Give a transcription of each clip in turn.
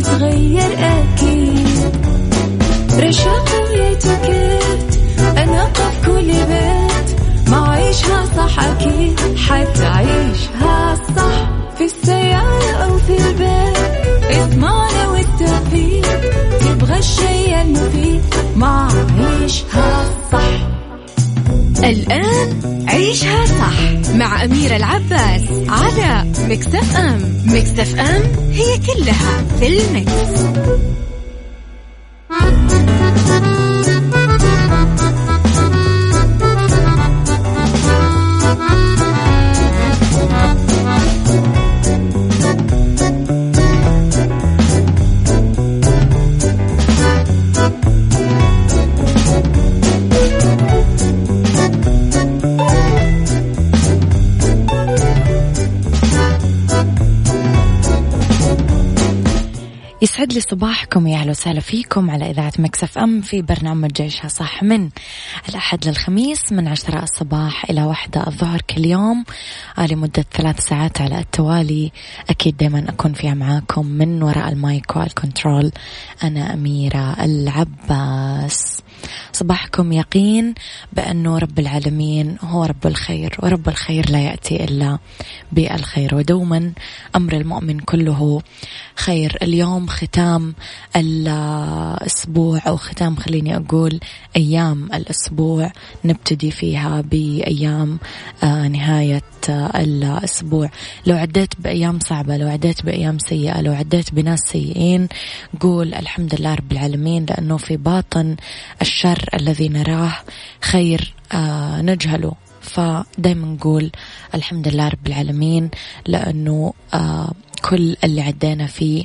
تتغير أكيد. رشاق ويتوكيت أنا في كل بيت. ما عيشها صح أكيد. حتعيشها صح في السيارة أو في البيت. اسمعنا والتوفيق. تبغى الشيء المفيد. ما عيشها صح. الآن عيشها صح. مع أميرة العباس على مكتف أم. مكتف أم. هي كلها في المكس. يسعد لي صباحكم يا أهلا وسهلا فيكم على إذاعة Mix FM في برنامج عيشها صح من الأحد للخميس من عشرة الصباح إلى واحدة الظهر كل يوم. لمده ثلاث ساعات على التوالي. أكيد دائما أكون فيها معاكم من وراء ال mic وال control أنا أميرة العباس. صباحكم يقين بأنه رب العالمين هو رب الخير ورب الخير لا يأتي إلا بالخير. ودوما أمر المؤمن كله خير. اليوم ختام الأسبوع أو ختام خليني أقول أيام الأسبوع نبتدي فيها بأيام آه، نهاية آه، الأسبوع. لو عديت بأيام صعبة لو عديت بأيام سيئة لو عديت بناس سيئين قول الحمد لله رب العالمين لأنه في باطن الشر الذي نراه خير آه، نجهله. فدايما نقول الحمد لله رب العالمين لأنه كل اللي عدينا فيه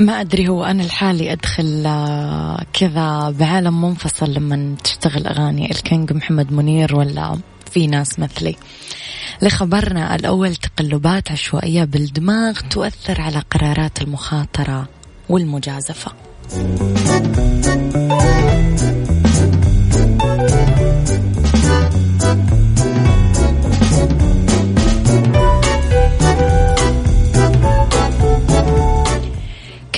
ما أدري هو أنا لحالي أدخل آه، كذا بعالم منفصل لما تشتغل أغاني. ال King محمد منير ولا في ناس مثلي. لخبرنا الأول تقلبات عشوائية بالدماغ تؤثر على قرارات المخاطرة والمجازفة.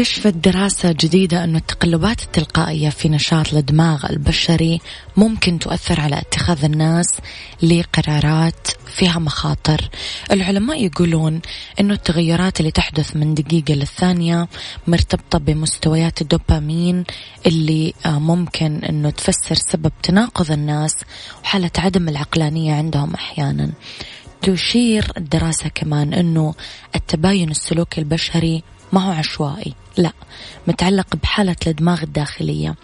كشفت دراسة جديدة أن التقلبات التلقائية في نشاط الدماغ البشري ممكن تؤثر على اتخاذ الناس لقرارات فيها مخاطر. العلماء يقولون أنه التغيرات اللي تحدث من دقيقة للثانية مرتبطة بمستويات الدوبامين اللي آه، ممكن أنه تفسر سبب تناقض الناس وحالة عدم العقلانية عندهم أحيانا. تشير الدراسة كمان أنه التباين السلوكي البشري ما هو عشوائي. لا متعلق بحالة الدماغ الداخلية.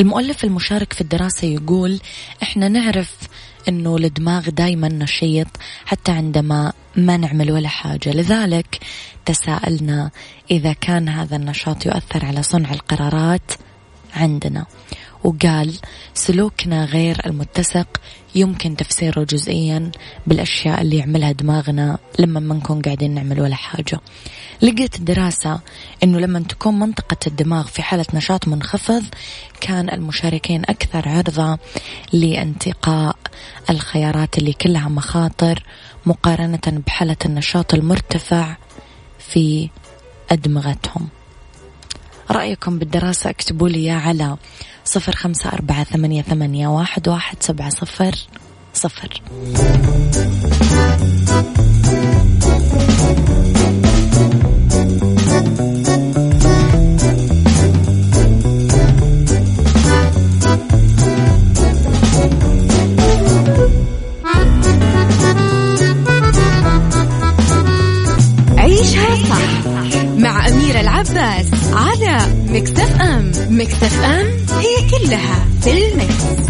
المؤلف المشارك في الدراسة يقول إحنا نعرف إنه الدماغ دايما نشيط حتى عندما ما نعمل ولا حاجة. لذلك تساءلنا إذا كان هذا النشاط يؤثر على صنع القرارات عندنا. وقال سلوكنا غير المتسق يمكن تفسيره جزئيا بالأشياء اللي يعملها دماغنا لما ما نكون قاعدين نعمل ولا حاجة. لقيت الدراسة أنه لما تكون منطقة الدماغ في حالة نشاط منخفض كان المشاركين أكثر عرضة لانتقاء الخيارات اللي كلها مخاطر مقارنة بحالة النشاط المرتفع في أدمغتهم. رأيكم بالدراسة اكتبوا لي على صفر خمسة أربعة ثمانية, ثمانية واحد, واحد سبعة صفر صفر. عيشها صح مع أميرة العباس. على مكتف أم مكتف أم هي كلها في المكس.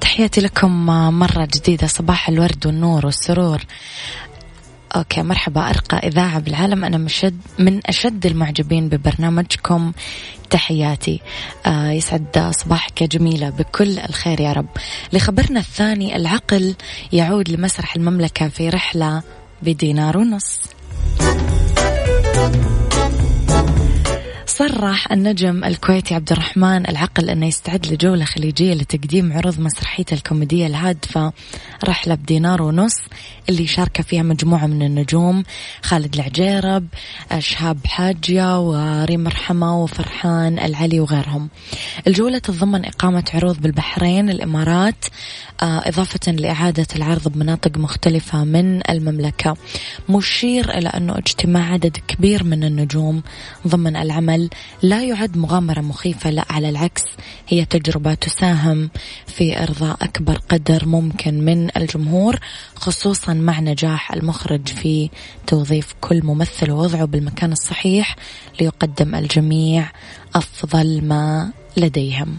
تحياتي لكم مرة جديدة صباح الورد والنور والسرور أوكي مرحبا. أرقى إذاعة بالعالم. أنا مشد من أشد المعجبين ببرنامجكم. تحياتي. آه يسعد صباحك يا جميلة. بكل الخير يا رب. لخبرنا الثاني العقل يعود لمسرح المملكة في رحلة بدينار ونص. صرح النجم الكويتي عبد الرحمن العقل أنه يستعد لجولة خليجية لتقديم عروض مسرحيته الكوميدية الهادفة رحلة بدينار ونص اللي شارك فيها مجموعة من النجوم خالد العجيرب شهاب حاجية وريم رحمة وفرحان العلي وغيرهم. الجولة تتضمن إقامة عروض بالبحرين الإمارات آه، إضافة لإعادة العرض بمناطق مختلفة من المملكة. مشير إلى أنه اجتماع عدد كبير من النجوم ضمن العمل. لا يعد مغامرة مخيفة لا على العكس هي تجربة تساهم في إرضاء أكبر قدر ممكن من الجمهور خصوصا مع نجاح المخرج في توظيف كل ممثل ووضعه بالمكان الصحيح ليقدم الجميع أفضل ما لديهم.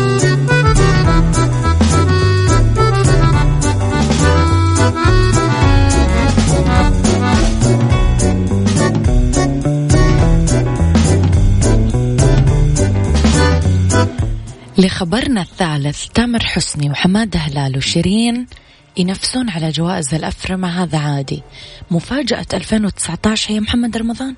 لخبرنا الثالث تامر حسني وحمادة هلال وشيرين ينافسون على جوائز الأفرمة هذا عادي. مفاجأة 2019 هي محمد رمضان.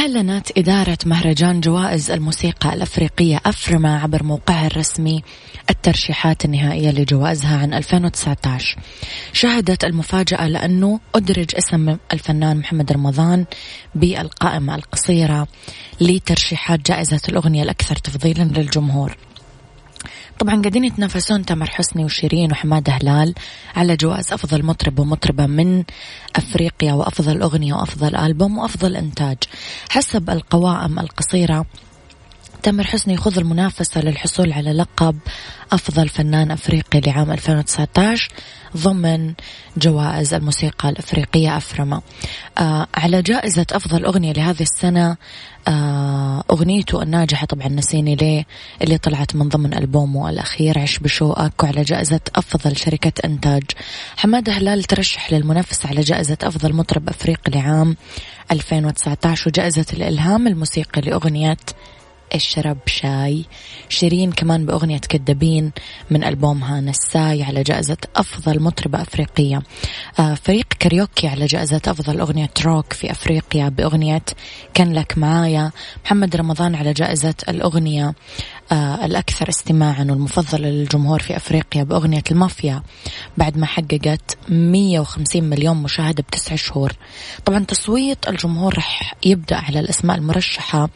أعلنت إدارة مهرجان جوائز الموسيقى الأفريقية أفرما عبر موقعها الرسمي الترشيحات النهائية لجوائزها عن 2019 شهدت المفاجأة لأنه أدرج اسم الفنان محمد رمضان بالقائمة القصيرة لترشيحات جائزة الأغنية الأكثر تفضيلا للجمهور. طبعا قاعدين يتنافسون تامر حسني وشيرين وحمادة هلال على جوائز أفضل مطرب ومطربة من أفريقيا وأفضل أغنية وأفضل ألبوم وأفضل إنتاج. حسب القوائم القصيرة تامر حسني يخوض المنافسة للحصول على لقب أفضل فنان أفريقي لعام 2019 ضمن جوائز الموسيقى الأفريقية أفرما. آه على جائزة أفضل أغنية لهذه السنة آه أغنيته الناجحة طبعا نسيني ليه اللي طلعت من ضمن ألبومه الأخير عش بشوقك وعلى جائزة أفضل شركة إنتاج. حمادة هلال ترشح للمنافسة على جائزة أفضل مطرب أفريقي لعام 2019 وجائزة الإلهام الموسيقي لأغنية اشرب شاي. شيرين كمان بأغنية كدابين من ألبومها نساي على جائزة أفضل مطربة أفريقية. آه فريق كاريوكي على جائزة أفضل أغنية روك في أفريقيا بأغنية كان لك معايا. محمد رمضان على جائزة الأغنية. الأكثر استماعا والمفضلة للجمهور في أفريقيا بأغنية المافيا بعد ما حققت 150 مليون مشاهدة بتسع شهور. طبعا تصويت الجمهور رح يبدأ على الأسماء المرشحة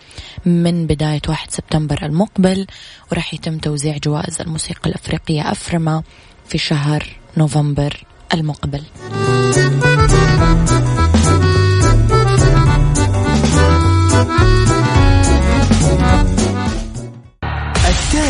من بداية 1 سبتمبر المقبل ورح يتم توزيع جوائز الموسيقى الأفريقية أفرما في شهر نوفمبر المقبل.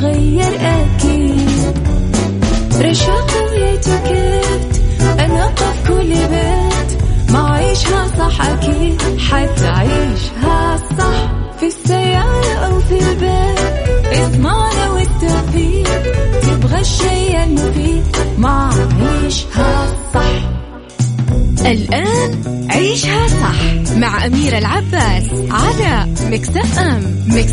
راح تتغير أكيد. رشاق ويتوكيت أنا في كل بيت ما عيشها صح أكيد حتعيشها صح. في السيارة أو في البيت اسمعنا والتوفيق. تبغى الشيء المفيد ما عيشها صح. الآن عيشها صح مع أميرة العباس على Mix FM.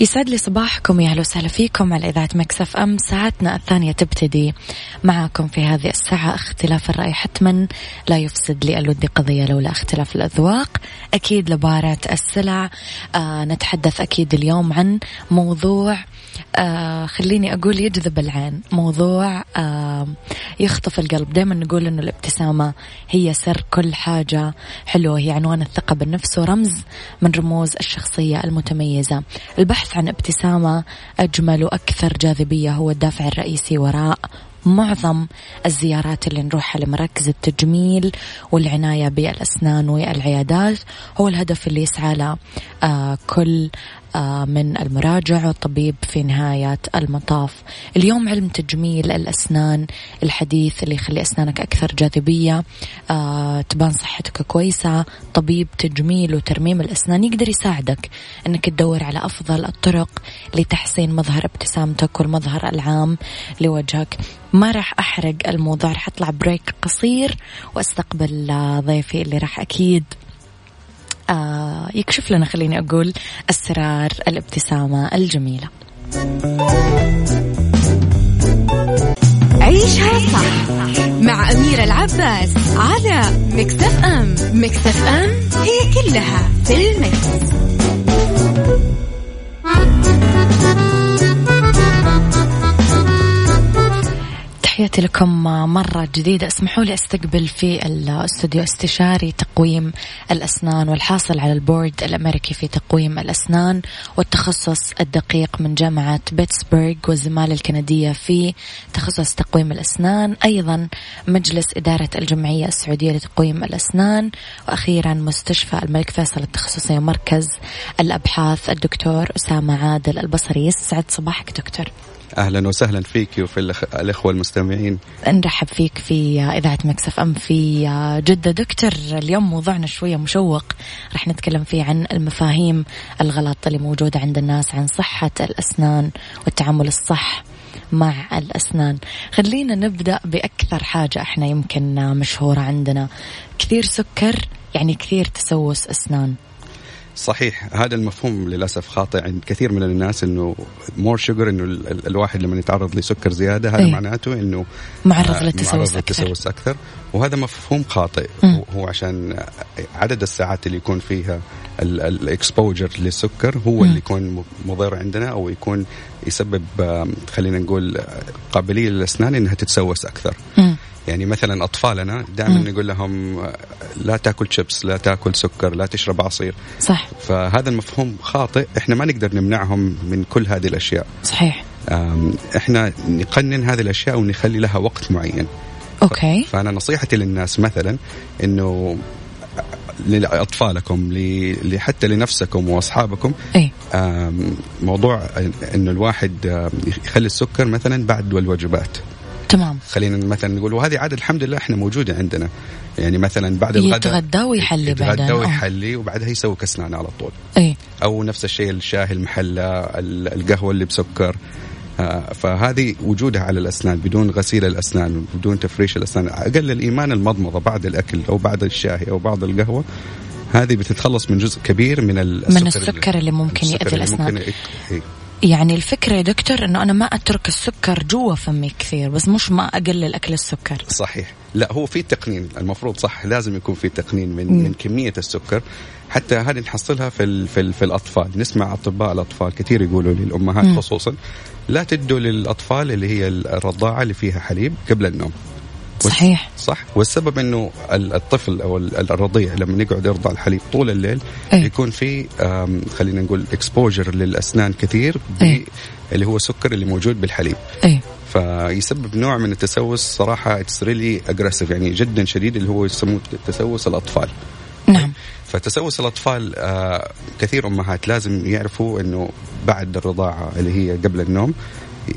يسعد لي صباحكم يا أهلا وسهلا فيكم على إذاعة Mix FM. ساعتنا الثانية تبتدي معكم في هذه الساعة. اختلاف الرأي حتما لا يفسد للود قضية لولا اختلاف الأذواق. أكيد لباره السلع. آه نتحدث أكيد اليوم عن موضوع آه خليني أقول يجذب العين. موضوع آه يخطف القلب. دائما نقول أنه الابتسامة هي سر كل حاجة حلوة. هي عنوان الثقة بالنفس ورمز من رموز الشخصية المتميزة. البحث عن ابتسامة أجمل وأكثر جاذبية هو الدافع الرئيسي وراء معظم الزيارات اللي نروحها لمراكز التجميل والعناية بالأسنان والعيادات. هو الهدف اللي يسعى له آه كل من المراجع والطبيب في نهاية المطاف. اليوم علم تجميل الأسنان الحديث اللي يخلي أسنانك أكثر جاذبية آه، تبان صحتك كويسة طبيب تجميل وترميم الأسنان يقدر يساعدك أنك تدور على أفضل الطرق لتحسين مظهر ابتسامتك والمظهر العام لوجهك. ما راح أحرق الموضوع راح أطلع break قصير وأستقبل ضيفي اللي راح أكيد آه يكشف لنا خليني أقول أسرار الابتسامة الجميلة عيشها صح مع أميرة العباس على Mix FM Mix FM هي كلها في ال mix. تحياتي لكم مرة جديدة. اسمحوا لي أستقبل في الاستوديو استشاري تقويم الأسنان والحاصل على البورد الأمريكي في تقويم الأسنان والتخصص الدقيق من جامعة بيتسبرغ والزمالة الكندية في تخصص تقويم الأسنان. أيضا مجلس إدارة الجمعية السعودية لتقويم الأسنان. وأخيرا مستشفى الملك فيصل التخصصي مركز الأبحاث الدكتور أسامة عادل البصري. يسعد صباحك دكتور. أهلا وسهلا فيك وفي الإخوة المستمعين. نرحب فيك في إذاعة مكسف أم في جدة دكتور. اليوم موضوعنا شوية مشوق. راح نتكلم فيه عن المفاهيم الغلط اللي موجودة عند الناس عن صحة الأسنان والتعامل الصح مع الأسنان. خلينا نبدأ بأكثر حاجة إحنا يمكن مشهورة عندنا. كثير سكر يعني كثير تسوس أسنان. صحيح هذا المفهوم للأسف خاطئ عند كثير من الناس إنه more sugar إنه الواحد لما يتعرض لسكر زيادة هذا أيه؟ معناته إنه معرض آه، للتسوس أكثر أكثر وهذا مفهوم خاطئ م. هو عشان عدد الساعات اللي يكون فيها ال exposure للسكر هو م. اللي يكون مضر عندنا أو يكون يسبب خلينا نقول قابلية للأسنان إنها تتسوس أكثر م. يعني مثلا أطفالنا دائما نقول لهم لا تأكل شيبس لا تأكل سكر لا تشرب عصير. صح فهذا المفهوم خاطئ. إحنا ما نقدر نمنعهم من كل هذه الأشياء. صحيح. إحنا نقنن هذه الأشياء ونخلي لها وقت معين. أوكي. فأنا نصيحتي للناس مثلا إنه لأطفالكم حتى لنفسكم وأصحابكم أي. موضوع انه الواحد يخلي السكر مثلا بعد الوجبات. تمام. خلينا مثلا نقول وهذه عادة الحمد لله إحنا موجودة عندنا. يعني مثلا بعد الغداء يتغدى ويحلي بعدين يتغدى ويحلي وبعدها يسوي كسنان على طول. إي. أو نفس الشيء الشاي المحلى القهوة اللي بسكر. آه، فهذه وجودها على الأسنان بدون غسيل الأسنان بدون تفريش الأسنان. أقل الإيمان المضمضة بعد الأكل أو بعد الشاي أو بعد القهوة هذه بتتخلص من جزء كبير من السكر من السكر اللي, اللي ممكن يأذي الأسنان. يعني الفكرة يا دكتور إنه أنا ما أترك السكر جوا فمي كثير بس مش ما أقلل أكل السكر صحيح لا هو في تقنين المفروض صح لازم يكون في تقنين من. من كمية السكر حتى هذه نحصلها في ال في, ال في الأطفال نسمع أطباء الأطفال كثير يقولوا للامهات م. خصوصا لا تدوا للأطفال اللي هي الرضاعة اللي فيها حليب قبل النوم صحيح. صح. والسبب إنه ال- الطفل أو ال- الرضيع لما يقعد يرضع الحليب طول الليل إيه. يكون في خلينا نقول اكسبوجر للأسنان كثير إيه. اللي هو السكر اللي موجود بالحليب. إيه. فيسبب نوع من التسوس صراحة it's really aggressive يعني جدا شديد اللي هو يسموه تسوس الأطفال. نعم. فتسوس الأطفال آه كثير أمهات لازم يعرفوا إنه بعد الرضاعة اللي هي قبل النوم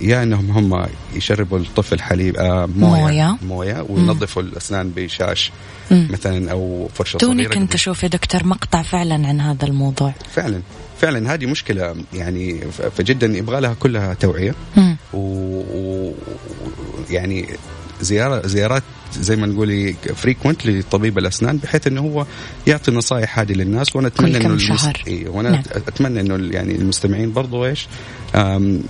يا إنهم هم يشربوا الطفل حليب آه موية موية. موية وينظفوا الأسنان بشاش مم. مثلا أو فرشة توني كنت أشوف يا دكتور مقطع فعلا عن هذا الموضوع فعلا فعلا هذه مشكلة يعني فجدا يبغى لها كلها توعية مم. و... و... يعني زياره زيارات زي ما نقول فريكونت لطبيب الأسنان بحيث إنه هو يعطي نصائح هذه للناس وأنا أتمنى إنه شهر. إيه وأنا نعم. أتمنى إنه يعني المستمعين برضو إيش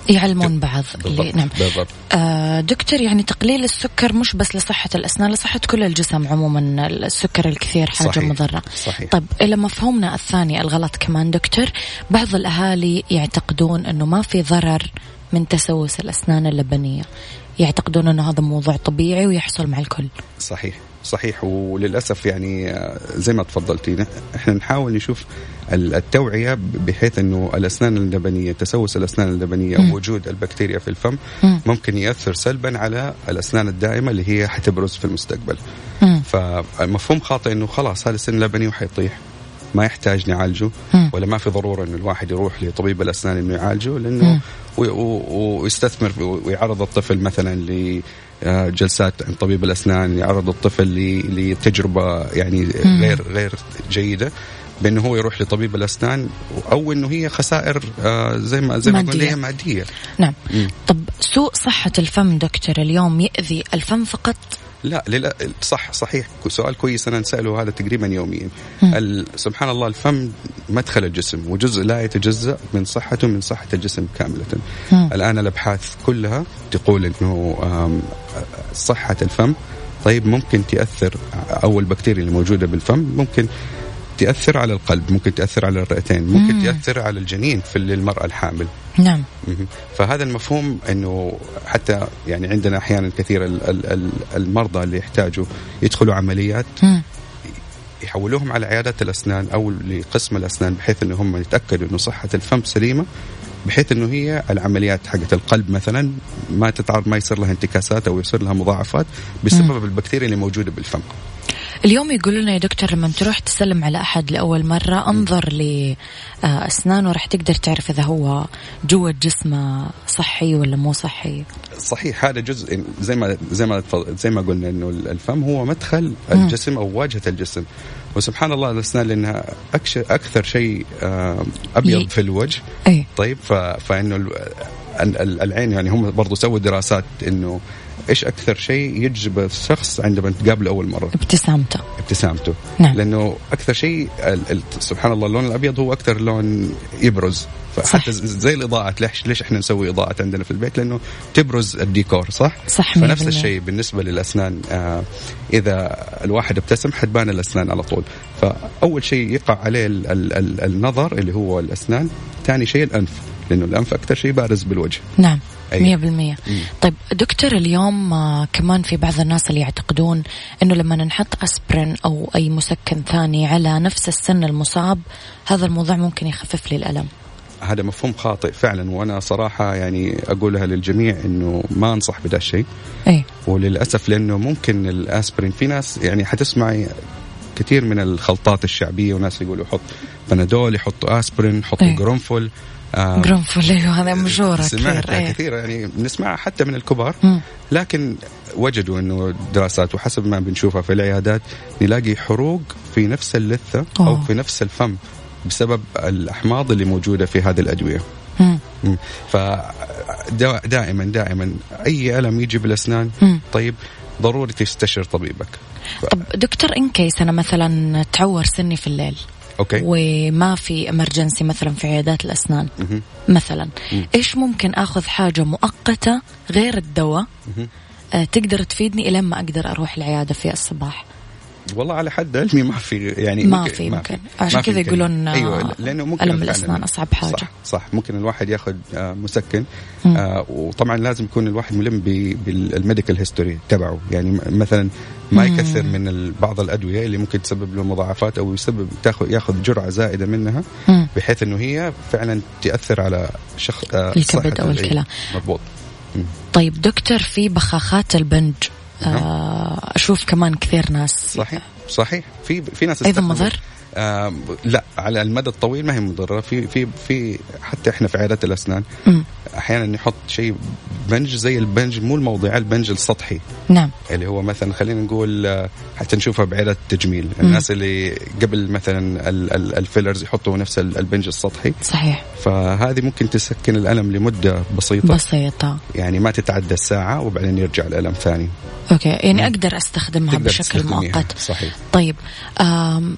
يعلمون بعض. بالضبط نعم. بالضبط. آه دكتور يعني تقليل السكر مش بس لصحة الأسنان لصحة كل الجسم عموما السكر الكثير حاجة صحيح. مضرة. صحيح. طيب إلى مفهومنا الثاني الغلط كمان دكتور. بعض الأهالي يعتقدون أنه ما في ضرر من تسوس الأسنان اللبنية. يعتقدون أنه هذا موضوع طبيعي ويحصل مع الكل. صحيح. صحيح وللأسف يعني آه، زي ما تفضلتي إحنا نحاول نشوف ال- التوعية بحيث إنه الأسنان اللبنيه تسوس الأسنان اللبنيه مم. ووجود البكتيريا في الفم مم. ممكن ياثر سلبا على الأسنان الدائمة اللي هي حتبرز في المستقبل. فمفهوم خاطئ إنه خلاص هذا السن لبني وحيطيح ما يحتاج نعالجه. ولا ما في ضرورة إنه الواحد يروح لطبيب الأسنان إنه يعالجه. لأنه ويستثمر ويعرض الطفل مثلا ل آه، جلسات عند طبيب الأسنان يعرض الطفل لتجربة يعني. غير غير جيدة بأنه هو يروح لطبيب الأسنان أو إنه هي خسائر آه، زي ما زي ما مادية. قلنا هي مادية نعم مم. طب سوء صحة الفم دكتور اليوم يأذي الفم فقط لا لا صح صحيح. سؤال كويس أنا نساله هذا تقريبا يوميا. سبحان الله الفم مدخل الجسم وجزء لا يتجزأ من صحته من صحة الجسم كاملة. مم. الآن الأبحاث كلها تقول إنه صحة الفم طيب ممكن تأثر أو البكتيريا اللي موجودة بالفم ممكن تأثر على القلب ممكن تأثر على الرئتين ممكن مم. تأثر على الجنين في المرأة الحامل نعم. فهذا المفهوم إنه حتى يعني عندنا أحيانا كثير ال- ال- ال- المرضى اللي يحتاجوا يدخلوا عمليات مم. يحولوهم على عيادات الأسنان أو لقسم الأسنان بحيث انه هم يتأكدوا إنه صحة الفم سليمة بحيث إنه هي العمليات حقت القلب مثلا ما تتعرض ما يصير لها انتكاسات أو يصير لها مضاعفات بسبب البكتيريا اللي موجودة بالفم. اليوم يقولوا لنا يا دكتور لما تروح تسلم على أحد لأول مرة انظر لاسنانه راح تقدر تعرف إذا هو جوا جسمه صحي ولا مو صحي. صحيح هذا جزء زي ما زي ما زي ما قلنا إنه الفم هو مدخل الجسم أو واجهة الجسم. وسبحان الله الأسنان لأنها أكثر شيء آه، أبيض في الوجه. اي طيب فإنه ال- ال- ال- العين يعني هم برضو سووا دراسات إنه إيش أكثر شيء يجذب الشخص عندما تقابله أول مرة ابتسامته ابتسامته نعم. لأنه أكثر شيء سبحان الله اللون الأبيض هو أكثر لون يبرز صح. فحتى ز- زي الإضاءة ليش ليش إحنا نسوي إضاءة عندنا في البيت لأنه تبرز الديكور صح صح فنفس 100%. الشيء بالنسبة للأسنان آه إذا الواحد ابتسم حتبان الأسنان على طول فأول شيء يقع عليه ال ال ال النظر اللي هو الأسنان ثاني شيء الأنف لأنه الأنف أكثر شيء بارز بالوجه نعم. مية بالمية. طيب دكتور اليوم آه، كمان في بعض الناس اللي يعتقدون إنه لما نحط اسبرين أو أي مسكن ثاني على نفس السن المصاب هذا الموضوع ممكن يخفف لي الألم. هذا مفهوم خاطئ فعلا وأنا صراحة يعني أقولها للجميع إنه ما أنصح بدا الشيء. إي. وللأسف لأنه ممكن الاسبرين في ناس يعني حتسمعي كثير من الخلطات الشعبية وناس يقولوا حط بنادول يحطوا اسبرين يحطوا. قرنفل قرنفل أيوه هذا مشهورة سمعتها كثير إيه. كثير يعني بنسمعها حتى من الكبار مم. لكن وجدوا إنه دراسات وحسب ما بنشوفها في العيادات نلاقي حروق في نفس اللثة أو أوه. في نفس الفم بسبب الأحماض اللي موجودة في هذه الأدوية. مم. فدائما دائما أي ألم يجي بالأسنان مم. طيب ضروري تستشير طبيبك ف... طب دكتور in case أنا مثلا تعور سني في الليل okay وما في emergency مثلا في عيادات الأسنان مهم. مثلا مم. إيش ممكن آخذ حاجة مؤقتة غير الدواء. آه، تقدر تفيدني إلين ما أقدر أروح العيادة في الصباح والله على حد علمي ما في يعني ما في ممكن عشان كذا. يقولون آه، أيوه لأنه ممكن الم الأسنان أصعب حاجة صح صح ممكن الواحد ياخذ آه، مسكن. آه وطبعا لازم يكون الواحد ملم بال medical history تبعه يعني مثلا ما. يكثر من بعض الأدوية اللي ممكن تسبب له مضاعفات أو يسبب تاخذ ياخذ جرعة زائدة منها. بحيث إنه هي فعلا تأثر على شخص آه الكبد ال- الكلى. مضبوط طيب دكتور في بخاخات البنج. آه أشوف كمان كثير ناس. صحيح صحيح. في في ناس أيضا مضر؟ آه لا على المدى الطويل ما هي مضرة. في في في حتى إحنا في عيادات الأسنان. أحيانا نحط شيء بنج زي البنج مو الموضعي البنج السطحي. نعم. اللي هو مثلا خلينا نقول آه، حتى نشوفها بعيادات التجميل الناس اللي قبل مثلا ال- ال- الفيلرز يحطوا نفس ال- البنج السطحي. صحيح. فهذه ممكن تسكن الألم لمدة بسيطة. بسيطة. يعني ما تتعدى الساعة وبعدين يرجع الألم ثاني. أوكي يعني أقدر أستخدمها بشكل. مؤقت. صحيح. طيب آم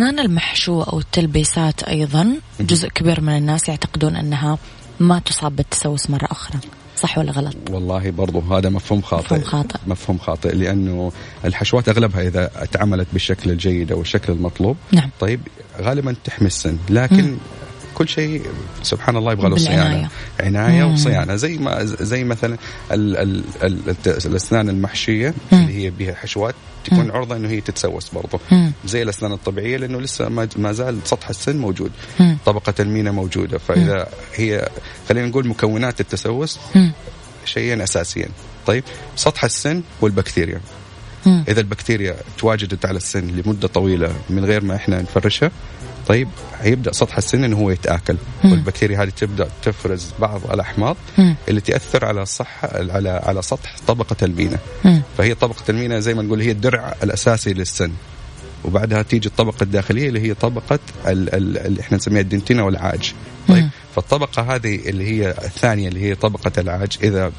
الأسنان المحشوة أو التلبيسات أيضا جزء كبير من الناس يعتقدون أنها ما تصاب بالتسوس مرة أخرى صح ولا غلط؟ والله برضو هذا مفهوم خاطئ مفهوم خاطئ. مفهوم خاطئ لأنه الحشوات أغلبها إذا اتعملت بالشكل الجيد أو الشكل المطلوب نعم طيب غالبا تحمي السن لكن كل شيء سبحان الله يبغى له. صيانة عناية مم. وصيانة زي ما زي مثلا ال ال ال الأسنان المحشية مم. اللي هي بها حشوات تكون عرضة إنه هي تتسوس برضه مم. زي الأسنان الطبيعية لأنه لسه ما ما زال سطح السن موجود مم. طبقة المينا موجودة فإذا هي خلينا نقول مكونات التسوس مم. شيئين اساسيين طيب سطح السن والبكتيريا مم. إذا البكتيريا تواجدت على السن لمدة طويلة من غير ما إحنا نفرشها طيب هيبدأ سطح السن إنه هو يتآكل مم. والبكتيريا هذه تبدأ تفرز بعض الأحماض مم. اللي تأثر على الصحه على على سطح طبقة المينا مم. فهي طبقة المينا زي ما نقول هي الدرع الأساسي للسن وبعدها تيجي الطبقة الداخلية اللي هي طبقة ال- ال- اللي إحنا نسميها الدنتينا والعاج طيب مم. فالطبقة هذه اللي هي الثانية اللي هي طبقة العاج إذا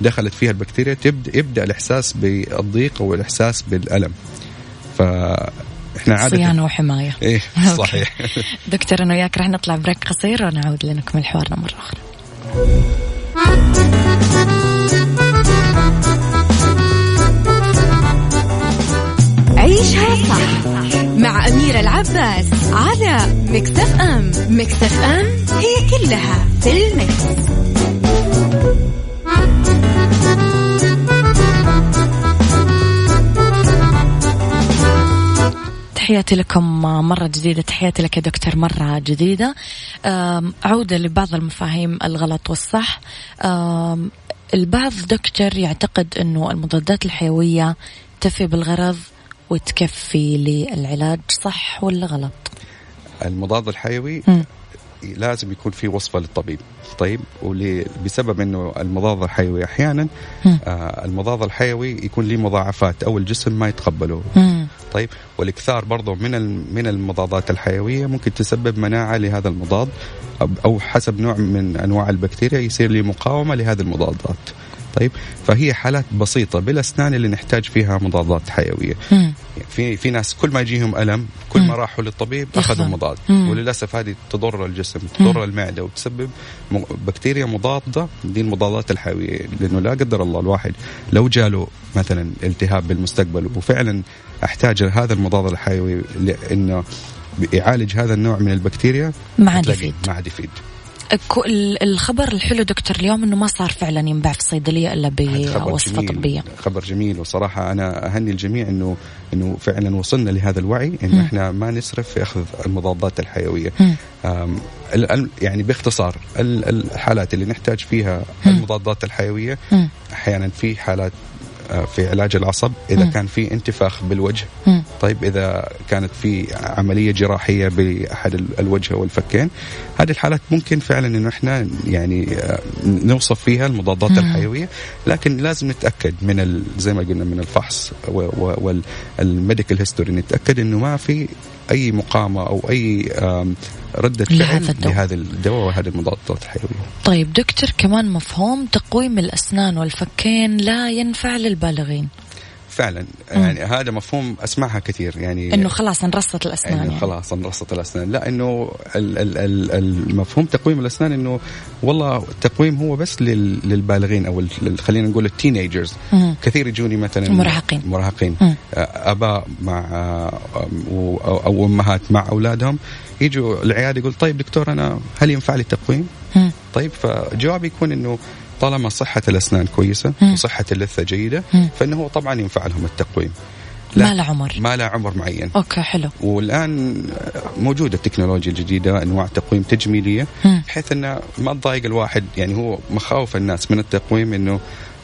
دخلت فيها البكتيريا تبدا يبدأ الإحساس بالضيق أو الاحساس بالالم فاحنا عادة. صيانة وحماية. إيه. صحيح. دكتور أنا وياك راح نطلع بريك قصير ونعود لنكمل حوارنا مرة أخرى. عيشها صح مع أميرة العباس على مكتف أم. مكتف أم هي كلها في المكس. تحياتي لكم مرة جديدة تحياتي لك يا دكتور مرة جديدة. عودة لبعض المفاهيم الغلط والصح. البعض دكتور يعتقد أنه المضادات الحيوية تفي بالغرض وتكفي للعلاج صح ولا غلط؟ المضاد الحيوي مم. لازم يكون في وصفة للطبيب طيب بسبب إنه المضاد الحيوي أحيانا. آه المضاد الحيوي يكون له مضاعفات أو الجسم ما يتقبله مم. طيب والإكثار برضه من من المضادات الحيوية ممكن تسبب مناعة لهذا المضاد أو- أو حسب نوع من أنواع البكتيريا يصير لي مقاومة لهذه المضادات طيب فهي حالات بسيطة بالاسنان اللي نحتاج فيها مضادات حيوية مم. في في ناس كل ما يجيهم ألم كل ما. راحوا للطبيب. أخذوا مضاد. وللأسف هذه تضر الجسم تضر المعدة وتسبب بكتيريا مضادة دي المضادات الحيوية لأنه لا قدر الله الواحد لو جاله مثلا التهاب بالمستقبل وفعلا أحتاج هذا المضاد الحيوي لأنه يعالج هذا النوع من البكتيريا ما عاد يفيد ما عاد يفيد الخبر الحلو دكتور اليوم إنه ما صار فعلا ينباع في الصيدليه إلا بوصفه جميل طبية خبر جميل وصراحة أنا أهني الجميع انه إنه فعلا وصلنا لهذا الوعي. انه إحنا ما نسرف في أخذ المضادات الحيوية يعني باختصار ال- الحالات اللي نحتاج فيها. المضادات الحيوية. أحيانا في حالات آه، في علاج العصب إذا مم. كان في انتفاخ بالوجه مم. طيب إذا كانت في عملية جراحية بأحد ال- الوجه والفكين هذه الحالات ممكن فعلا إنه إحنا يعني آه، نوصف فيها المضادات مم. الحيوية لكن لازم نتأكد من ال- زي ما قلنا من الفحص وال medical history نتأكد إنه ما في أي مقاومة أو أي ردة فعل لهذا الدواء. لهذا الدواء وهذه المضادات الحيوية طيب دكتور كمان مفهوم تقويم الأسنان والفكين لا ينفع للبالغين فعلا يعني هذا مفهوم أسمعها كثير يعني إنه خلاص انرصت الأسنان يعني. خلاص انرصت الأسنان لا إنه ال- ال- ال- المفهوم تقويم الأسنان إنه والله التقويم هو بس لل- للبالغين أو خلينا نقول ال teenagers مم. كثير يجوني مثلا مراهقين. مراهقين مم. أباء مع أو أمهات مع أولادهم يجوا العياده يقول طيب دكتور أنا هل ينفع لي التقويم؟ مم. طيب فجوابي يكون إنه طالما صحة الأسنان كويسة مم. وصحة اللثة جيدة مم. فإنه طبعا ينفع لهم التقويم ما له عمر ما له عمر معين أوكي حلو والآن موجودة التكنولوجيا الجديدة انواع تقويم تجميلية. بحيث إنه ما تضايق الواحد يعني هو مخاوف الناس من التقويم إنه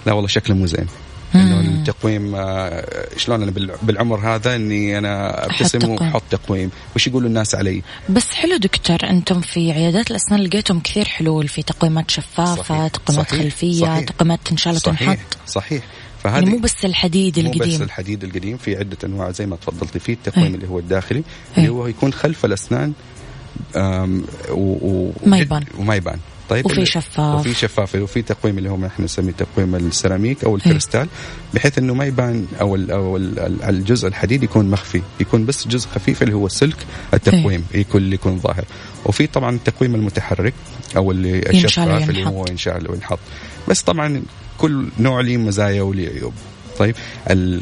لا والله شكله مو زين إنه. التقويم آه، شلون أنا بالع- بالعمر هذا إني أنا أبتسم. وأحط تقويم وش يقولوا الناس علي بس حلو دكتور أنتم في عيادات الأسنان لقيتم كثير حلول في تقويمات شفافة صحيح. تقويمات صحيح. خلفية صحيح. تقويمات تنشال صحيح وتنحط صحيح يعني فهذه مو بس الحديد مو بس القديم الحديد القديم في عدة أنواع زي ما تفضلتي في التقويم أي. اللي هو الداخلي أي. اللي هو يكون خلف الأسنان آم، و- و- ما وجد- يبان. وما يبان طيب وفي شفاف. وفي شفاف وفي تقويم اللي هو إحنا نسميه تقويم السيراميك أو الكريستال بحيث إنه ما يبان أو ال أو ال الجزء الحديد يكون مخفي يكون بس جزء خفيف اللي هو السلك التقويم يكون اللي يكون ظاهر وفي طبعا التقويم المتحرك أو اللي الشفاف اللي. هو ينشال وينحط بس طبعا كل نوع له مزايا وله عيوب طيب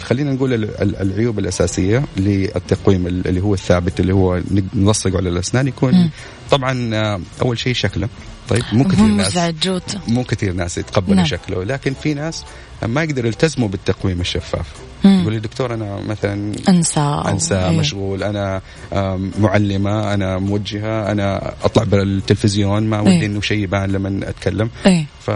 خلينا نقول ال- ال- العيوب الأساسية للتقويم ال- اللي هو الثابت اللي هو نلصقه على الأسنان يكون مم. طبعا آه، أول شيء شكله طيب مو كثير ناس مو كثير ناس يتقبلوا نعم. شكله لكن في ناس ما يقدروا يلتزموا بالتقويم الشفاف. يقول لي دكتور أنا مثلا أنسى أنسى إيه. مشغول أنا معلمة أنا موجهة أنا أطلع بالتلفزيون ما ودي إيه. إنه شيء يبان لما أتكلم إيه ف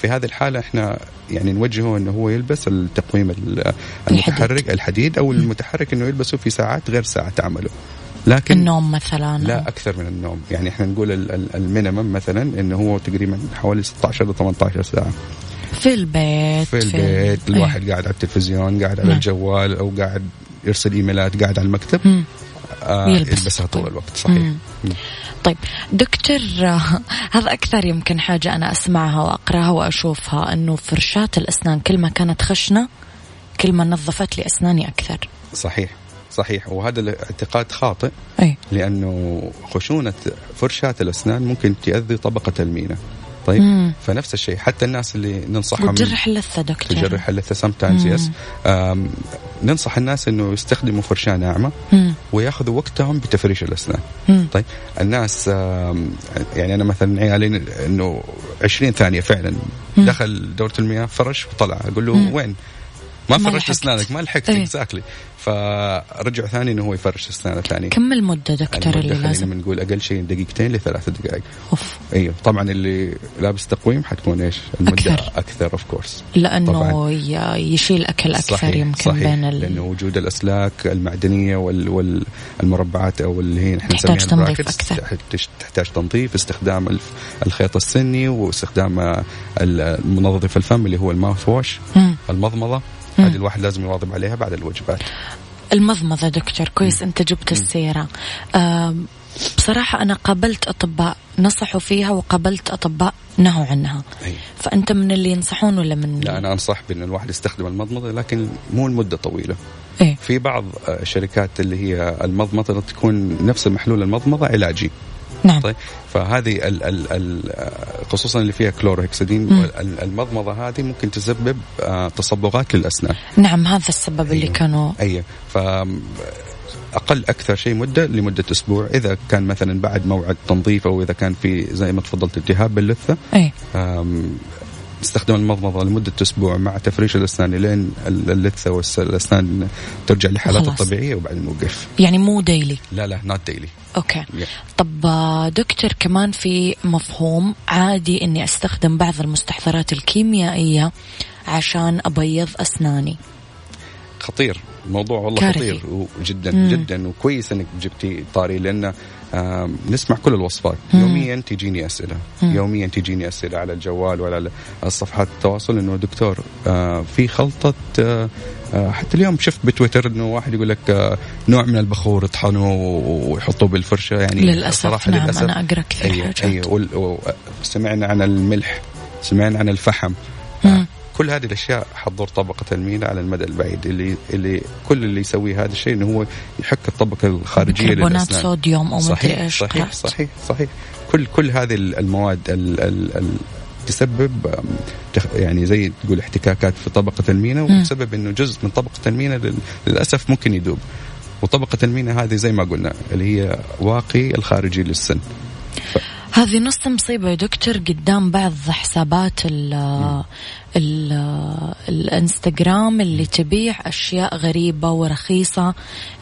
في هذه الحالة إحنا يعني نوجهه إنه هو يلبس التقويم ال- المتحرك الحديد أو المتحرك إنه يلبسه في ساعات غير ساعة عمله لكن النوم مثلا لا أكثر من النوم يعني إحنا نقول ال- ال- المينيمم مثلا إنه هو تقريبا حوالي 16 ل 18 ساعة في البيت في البيت إيه. الواحد قاعد على التلفزيون قاعد على نعم. الجوال أو قاعد يرسل إيميلات قاعد على المكتب مم. آه يلبس يلبسها طول. الوقت صحيح مم. مم. طيب دكتور هذا أكثر يمكن حاجة أنا أسمعها وأقرأها وأشوفها أنه فرشاة الأسنان كل ما كانت خشنة كل ما نظفت لي أسناني أكثر صحيح صحيح وهذا الاعتقاد خاطئ أي لأنه خشونة فرشاة الأسنان ممكن تاذي طبقة المينا طيب مم. فنفس الشيء حتى الناس اللي ننصحهم وتجرح اللثة دكتور تجرح اللثة sometimes. Yes ننصح الناس إنه يستخدموا فرشاة ناعمة مم. ويأخذوا وقتهم بتفريش الأسنان مم. طيب الناس يعني أنا مثلا عيالي إنه 20 ثانية فعلا مم. دخل دورة المياه فرش وطلع أقول له مم. وين؟ ما فرشت. أسنانك ما لحقت. exactly فرجع ثاني إنه هو يفرش اسنانه ثاني كم المدة دكتور اللي لازم بنقول أقل شيء دقيقتين لثلاث دقائق أوف. إيوه طبعا اللي لابس تقويم حتكون إيش المدة أكثر. أكثر of course طبعاً. ي- يشيل أكل أكثر صحيح يمكن صحيح بين لأنه ال... وجود الأسلاك المعدنية وال والمربعات أو اللي هي نحن تحتاج تنظيف أكثر. تحتاج- تنظيف استخدام الخيط السني واستخدام المنظف الفم اللي هو ال mouthwash مم. المضمضة. هذه الواحد لازم يواظب عليها بعد الوجبات. المضمضة دكتور كويس أنت جبت السيرة بصراحة أنا قابلت أطباء نصحوا فيها وقابلت أطباء نهوا عنها. أي. فأنت من اللي ينصحون ولا من؟ لا أنا أنصح بأن الواحد يستخدم المضمضة لكن مو لمدة طويلة. إيه؟ في بعض آه، الشركات اللي هي المضمضة تكون نفس المحلول المضمضة علاجي. نعم. طيب فهذه ال ال ال خصوصا اللي فيها كلوروهكسيدين المضمضة هذه ممكن تسبب آه، تصبغات للأسنان. نعم هذا السبب اللي أيوه. كانوا اي ف أقل أكثر شيء مدة لمدة أسبوع. إذا كان مثلا بعد موعد تنظيف أو إذا كان في زي ما تفضلت التهاب باللثة آم، استخدم المضمضة لمدة أسبوع مع تفريش الأسنان لين ال- اللثة والأسنان ترجع لحالتها خلاص. الطبيعية وبعدين نوقف يعني مو ديلي لا لا نوت ديلي أوكي. طب آه، دكتور كمان في مفهوم عادي إني أستخدم بعض المستحضرات الكيميائية عشان أبيض أسناني. خطير. الموضوع والله كارثي. خطير جدا مم. جدا وكويس إنك جبتي طاري لأن آم، نسمع كل الوصفات مم. يوميا تجيني أسئلة مم. يوميا تجيني أسئلة على الجوال وعلى الصفحات التواصل إنه دكتور آه، في خلطة آه، آه، حتى اليوم شفت بتويتر إنه واحد يقول لك نوع من البخور يطحنوه ويحطوه بالفرشة يعني للأسف صراحة نعم للأسف أنا أقرأ كثير أي حاجات أي وال- و- سمعنا عن الملح سمعنا عن الفحم مم. كل هذه الأشياء حتضر طبقة المينا على المدى البعيد. اللي اللي كل اللي يسويه هذا الشيء إنه هو يحك الطبقة الخارجية للأسنان. صوديوم أو صحيح إيش صحيح قرأت. صحيح صحيح. كل كل هذه المواد ال ال ال تسبب يعني زي تقول احتكاكات في طبقة المينا وتسبب إنه جزء من طبقة المينا لل- للأسف ممكن يذوب وطبقة المينا هذه زي ما قلنا اللي هي واقي الخارجي للسن. هذه نص مصيبة يا دكتور قدام بعض حسابات الانستغرام اللي تبيع أشياء غريبة ورخيصة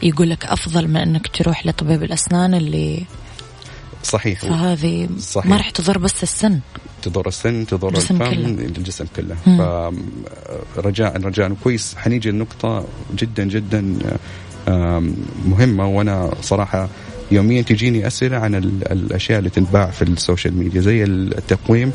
يقول لك أفضل من أنك تروح لطبيب الأسنان اللي صحيح فهذه صحيح. ما راح تضر بس السن تضر السن تضر الجسم الفم كله. الجسم كله مم. فرجاء رجاء كويس حنيجي النقطة جدا جدا مهمة وأنا صراحة يوميا تجيني أسئلة عن ال- الأشياء اللي تنباع في ال social media زي التقويم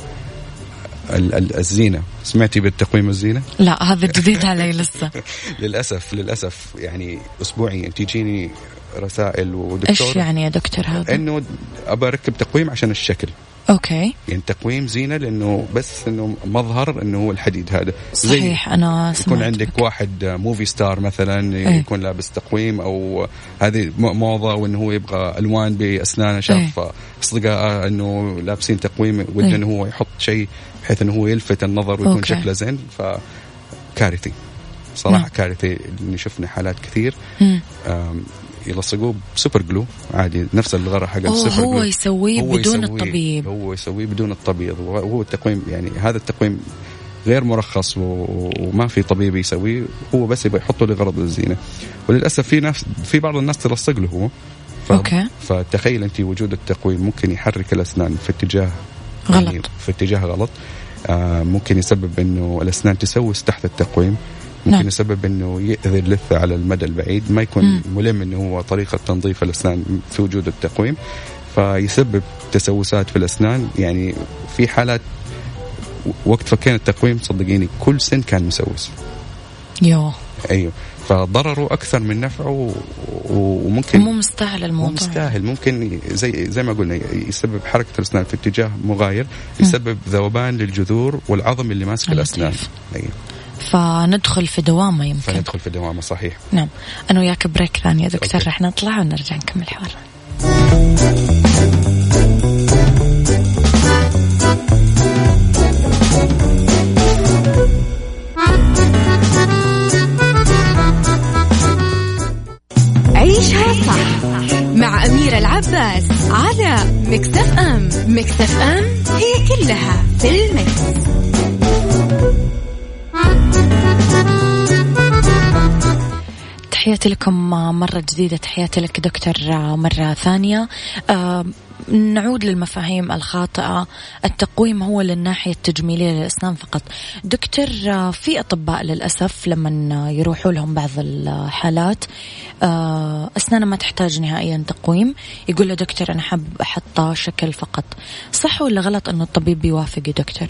ال- ال- الزينة. سمعتي بالتقويم الزينة؟ لا هذا جديد علي لسه. للأسف للأسف يعني أسبوعيا. تجيني رسائل ودكتور. إيش يعني يا دكتور هذا؟ إنه ابى أركب تقويم عشان الشكل. okay. يعني تقويم زينة لأنه بس إنه مظهر إنه هو الحديد هذا. صحيح يكون سمعت عندك بك. واحد موفي ستار مثلا إيه. يكون لابس تقويم أو هذه موضة وإنه هو يبغى ألوان بأسنانه شاف اصدقائه إنه لابسين تقويم وده إيه. انه هو يحط شيء بحيث إنه هو يلفت النظر ويكون أوكي. شكله زين. فكارثي. صراحة نعم. كارثي إني شفنا حالات كثير. يلصقوه بسوبر جلو. عادي نفس الغرة حق السوبر هو جلو. يسويه هو بدون يسويه- الطبيب. هو يسويه بدون الطبيب. وهو التقويم يعني هذا التقويم غير مرخص وما في طبيب يسويه. هو بس يبغى يحطه لغرض الزينة. وللأسف في ناس في بعض الناس تلصق له هو. ف... أوكي. فتخيل أنت وجود التقويم ممكن يحرك الأسنان في اتجاه غلط. يعني في اتجاه غلط. آه ممكن يسبب إنه الأسنان تسوس تحت التقويم. ممكن نعم. يسبب إنه يأذي اللثة على المدى البعيد. ما يكون مم. ملم إنه هو طريقة تنظيف الأسنان في وجود التقويم. فيسبب تسوسات في الأسنان. يعني في حالات وقت فكينا التقويم صدقيني كل سن كان مسوس. يو أيوه فضرره أكثر من نفعه وممكن مو مستاهل مو الموضوع مستاهل. ممكن زي زي ما قلنا يسبب حركة الأسنان في اتجاه مغاير يسبب ذوبان للجذور والعظم اللي ماسك. الأسنان. أيوه فندخل في دوامة يمكن. فندخل في دوامة صحيح. نعم. أنا وياك break ثاني يا دكتور. رح نطلع ونرجع نكمل حوار. عيشها صح مع أميرة العباس على مكتف أم مكتف أم هي كلها في المكس. تحياتي لكم مرة جديدة تحياتي لك دكتور مرة ثانية نعود للمفاهيم الخاطئة. التقويم هو للناحية التجميلية للأسنان فقط. دكتور في أطباء للأسف لما يروحوا لهم بعض الحالات آه، أسنانه ما تحتاج نهائيا تقويم. يقول له دكتور أنا حاب أحط شكل فقط. صح ولا غلط أنه الطبيب بيوافق يا دكتور؟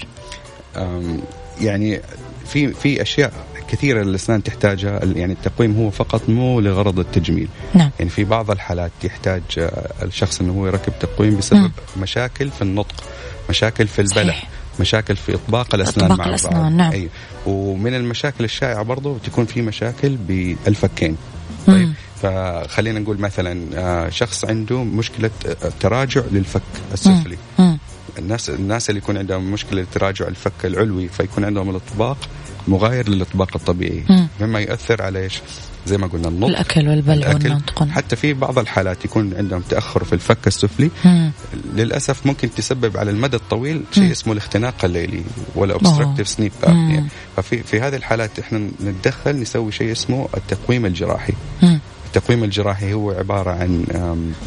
يعني في في أشياء كثيره الأسنان تحتاجها يعني التقويم هو فقط مو لغرض التجميل نعم يعني في بعض الحالات يحتاج آه، الشخص إنه هو يركب تقويم بسبب مم. مشاكل في النطق مشاكل في البلع صحيح. مشاكل في إطباق الأسنان إطباق مع الأسنان، بعض نعم. أيوه. ومن المشاكل الشائعة برضو تكون في مشاكل بالفكين مم. طيب فخلينا نقول مثلا آه، شخص عنده مشكلة آه، تراجع للفك السفلي مم. الناس الناس اللي يكون عندهم مشكلة تراجع الفك العلوي فيكون عندهم الإطباق مغاير للاطباق الطبيعي مم. مما يؤثر على إيش؟ زي ما قلنا النطق الأكل والبلع. والنطق حتى في بعض الحالات يكون عندهم تأخر في الفك السفلي مم. للأسف ممكن تسبب على المدى الطويل. شيء اسمه الاختناق الليلي ولا مم. apnea ففي في هذه الحالات إحنا نتدخل نسوي شيء اسمه التقويم الجراحي مم. التقويم الجراحي هو عبارة عن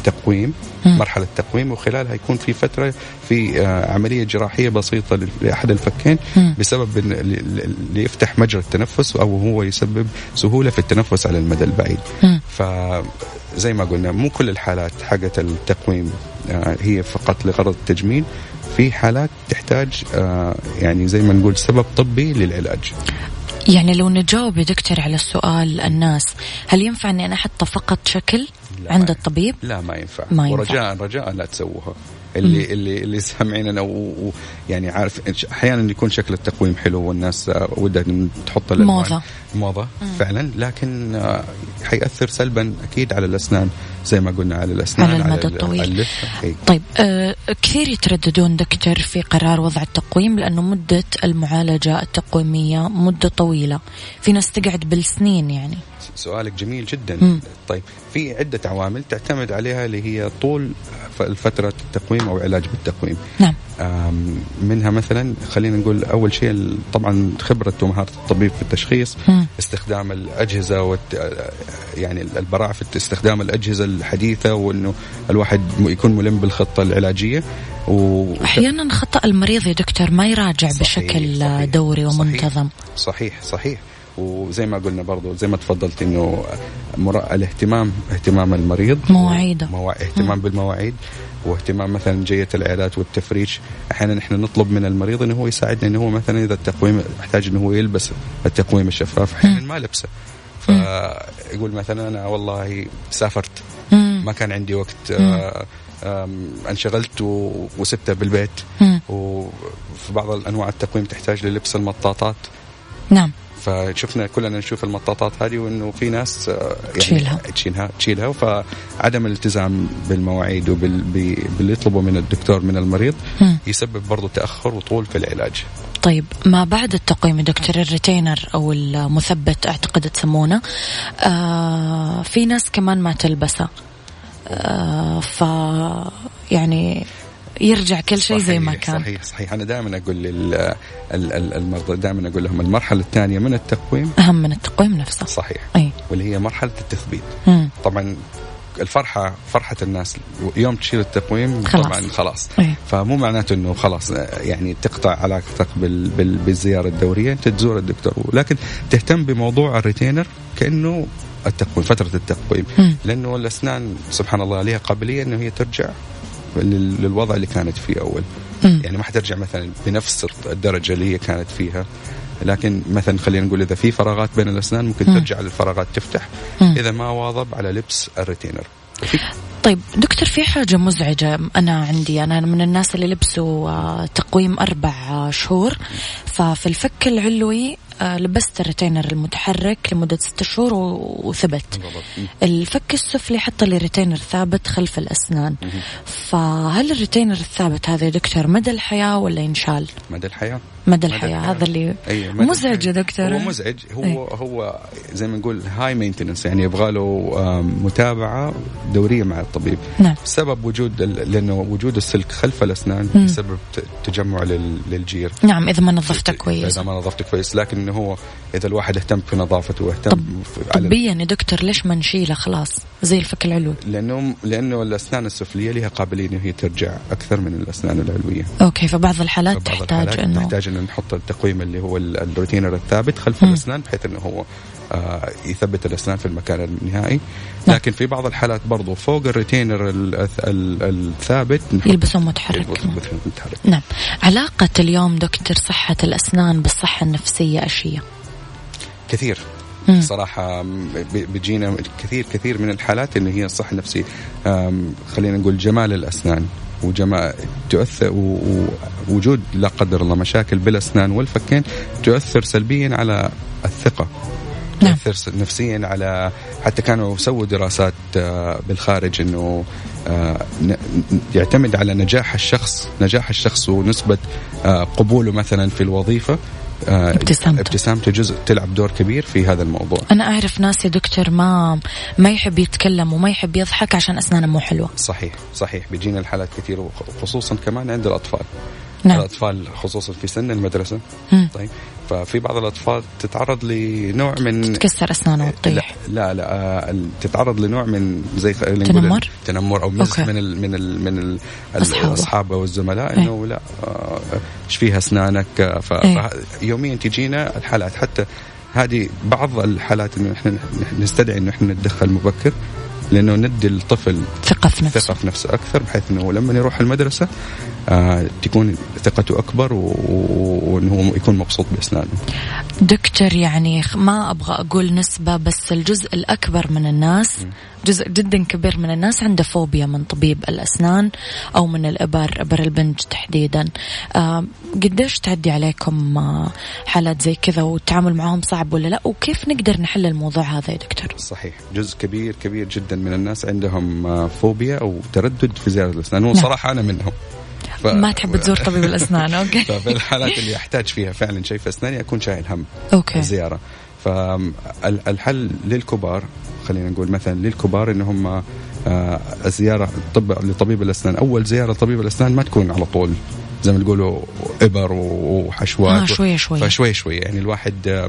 تقويم. مرحلة تقويم وخلالها يكون في فترة في آه، عملية جراحية بسيطة لأحد الفكين. بسبب ل- ليفتح مجرى التنفس أو هو يسبب سهولة في التنفس على المدى البعيد. فزي ما قلنا مو كل الحالات حقت التقويم آه، هي فقط لغرض التجميل في حالات تحتاج آه، يعني زي ما نقول سبب طبي للعلاج يعني لو نجاوب يا دكتور على السؤال الناس هل ينفع إني أنا أحط فقط شكل عند الطبيب؟ لا ما ينفع ما ينفع. ورجاء رجاء لا تسووها اللي اللي اللي سامعيننا ويعني عارف أحيانا يكون شكل التقويم حلو والناس آه، ودها تحط موضة. موضة فعلا. لكن آه، حيأثر سلبا أكيد على الأسنان زي ما قلنا على الأسنان على المدى ال- الطويل. طيب آه كثير يترددون دكتور في قرار وضع التقويم لأنه مدة المعالجة التقويمية مدة طويلة. في ناس تقعد بالسنين يعني. سؤالك جميل جدا مم. طيب في عدة عوامل تعتمد عليها اللي هي طول فترة التقويم أو علاج بالتقويم نعم منها مثلا خلينا نقول أول شيء طبعا خبرة ومهارة الطبيب في التشخيص مم. استخدام الأجهزة والت... يعني البراعة في استخدام الأجهزة الحديثة وأنه الواحد م- يكون ملم بالخطة العلاجية و... أحيانا خطأ المريض يا دكتور ما يراجع صحيح، بشكل صحيح، دوري صحيح. ومنتظم صحيح صحيح وزي ما قلنا برضو زي ما تفضلت إنه مرا... الاهتمام اهتمام المريض. مواعيده. موا... اهتمام بالمواعيد واهتمام مثلا جية العيادات والتفريش أحيانا إحنا نطلب من المريض إنه هو يساعدنا إنه هو مثلا إذا التقويم يحتاج إنه هو يلبس التقويم الشفاف أحيانا ما لبسه. فيقول مثلا أنا والله سافرت. ما كان عندي وقت. آه، انشغلت وسبته بالبيت. وفي بعض الانواع التقويم تحتاج للبس المطاطات. نعم. فشفنا كلنا نشوف المطاطات هذه وإنه في ناس آه، يعني تشيلها. تشيلها تشيلها فعدم الالتزام بالمواعيد وباللي يطلبه من الدكتور من المريض مم. يسبب برضه تأخر وطول في العلاج طيب ما بعد التقويم دكتور الريتينر أو المثبت أعتقد تسمونه آه في ناس كمان ما تلبسه آه ف يعني يرجع كل شيء زي ما كان. صحيح صحيح. أنا دائما أقول لل ال- ال- المرضى دائما أقول لهم المرحلة الثانية من التقويم. أهم من التقويم نفسه. صحيح. أي. واللي هي مرحلة التثبيت. مم. طبعا الفرحة فرحة الناس يوم تشيل التقويم خلاص. طبعا خلاص. أي. فمو معناته إنه خلاص يعني تقطع علاقتك بال بال بالزيارة الدورية أنت تزور الدكتور. لكن تهتم بموضوع الريتينر كأنه التقويم فترة التقويم. مم. لأنه الأسنان سبحان الله لها قابلية إنه هي ترجع. للوضع اللي كانت فيه أول. مم. يعني ما حترجع مثلا بنفس الدرجة اللي هي كانت فيها. لكن مثلا خلينا نقول إذا في فراغات بين الأسنان ممكن مم. ترجع للفراغات تفتح. مم. إذا ما واظب على لبس الريتينر. طيب دكتور في حاجة مزعجة أنا عندي. أنا من الناس اللي لبسوا آه، تقويم أربع آه، شهور. ففي الفك العلوي لبست الريتينر المتحرك لمدة ستة شهور وثبت. الفك السفلي حط لي ريتينر ثابت خلف الأسنان. فهل الريتينر الثابت هذا دكتور مدى الحياة ولا ينشال مدى الحياة مدى الحياة هذا اللي أي مدى مزعج يا. دكتور هو مزعج هو أي. هو زي ما نقول high maintenance يعني يبغى له متابعة دورية مع الطبيب. نعم. سبب وجود لأنه وجود السلك خلف الأسنان. يسبب ت- تجمع لل- للجير. نعم إذا ما نظفته كويس. اذا ما نظفته كويس. لكن هو إذا الواحد اهتم في نظافته واهتم طب طبيا يا دكتور ليش ما نشيله خلاص؟ زي الفك العلوي لأنه لأنه الأسنان السفلية لها قابلية إنه هي ترجع أكثر من الأسنان العلوية. okay فبعض الحالات فبعض تحتاج الحالات إنه نحتاج نحط التقويم اللي هو ال- retainer الثابت خلف مم. الأسنان بحيث إنه هو آه يثبت الأسنان في المكان النهائي نعم. لكن في بعض الحالات برضو فوق الروتينر ال- ال- الثابت يلبسون متحرك يلبس كمان. متحرك نعم علاقة اليوم دكتور صحة الأسنان بالصحة النفسية أشياء كثير مم. صراحة م- بيجينا كثير كثير من الحالات اللي هي الصحة النفسية خلينا نقول جمال الأسنان وجمال تؤثر ووجود لا قدر الله مشاكل بالأسنان والفكين تؤثر سلبيا على الثقة نعم. تأثر نفسيا على حتى كانوا سووا دراسات آه، بالخارج إنه آه، يعتمد على نجاح الشخص نجاح الشخص ونسبة آه، قبوله مثلا في الوظيفة ابتسامته. ابتسامته جزء تلعب دور كبير في هذا الموضوع. أنا أعرف ناس يا دكتور ما ما يحب يتكلم وما يحب يضحك عشان أسنانه مو حلوة. صحيح صحيح. بيجينا الحالات كثير خصوصا كمان عند الأطفال. نعم. الأطفال خصوصا في سن المدرسة. مم. طيب. ففي بعض الأطفال تتعرض لنوع من تكسر أسنانه لا وتطيح لا, لا آه، ال- تتعرض لنوع من زي تنمر؟ تنمر أو مزح أوكي. من ال من ال من ال. الاصحاب أو الزملاء إيه. إنه لا آه، إيش فيها أسنانك آه، ف- إيه. فيوميا تجينا الحالات حتى هذه بعض الحالات إنه إحنا نستدعي إنه إحنا نتدخل مبكر لأنه ندي الطفل ثقة في نفسه ثقة في نفسه أكثر بحيث إنه لما يروح المدرسة آه تكون ثقته أكبر وإنه هو يكون مبسوط بأسنانه. دكتور يعني ما أبغى أقول نسبة بس الجزء الأكبر من الناس جزء جدا كبير من الناس عنده فوبيا من طبيب الأسنان أو من الإبر إبر البنج تحديدا. آه قديش تعدي عليكم آه حالات زي كذا والتعامل معهم صعب ولا لا؟ وكيف نقدر نحل الموضوع هذا يا دكتور؟ صحيح. جزء كبير كبير جدا من الناس عندهم آه، فوبيا أو تردد في زيارة الأسنان. وصراحه أنا منهم. ف- ما تحب تزور طبيب الأسنان okay. ففي الحالات اللي أحتاج فيها فعلا شيء في أسناني أكون شايل هم okay. الزيارة. فالحل للكبار خلينا نقول مثلا للكبار إن هم آه، الزياره طب لطبيب الأسنان. أول زيارة لطبيب الأسنان ما تكون على طول زي ما تقولوا إبر وحشوات. آه، شوية شوية. فشوي شوي. يعني الواحد آه،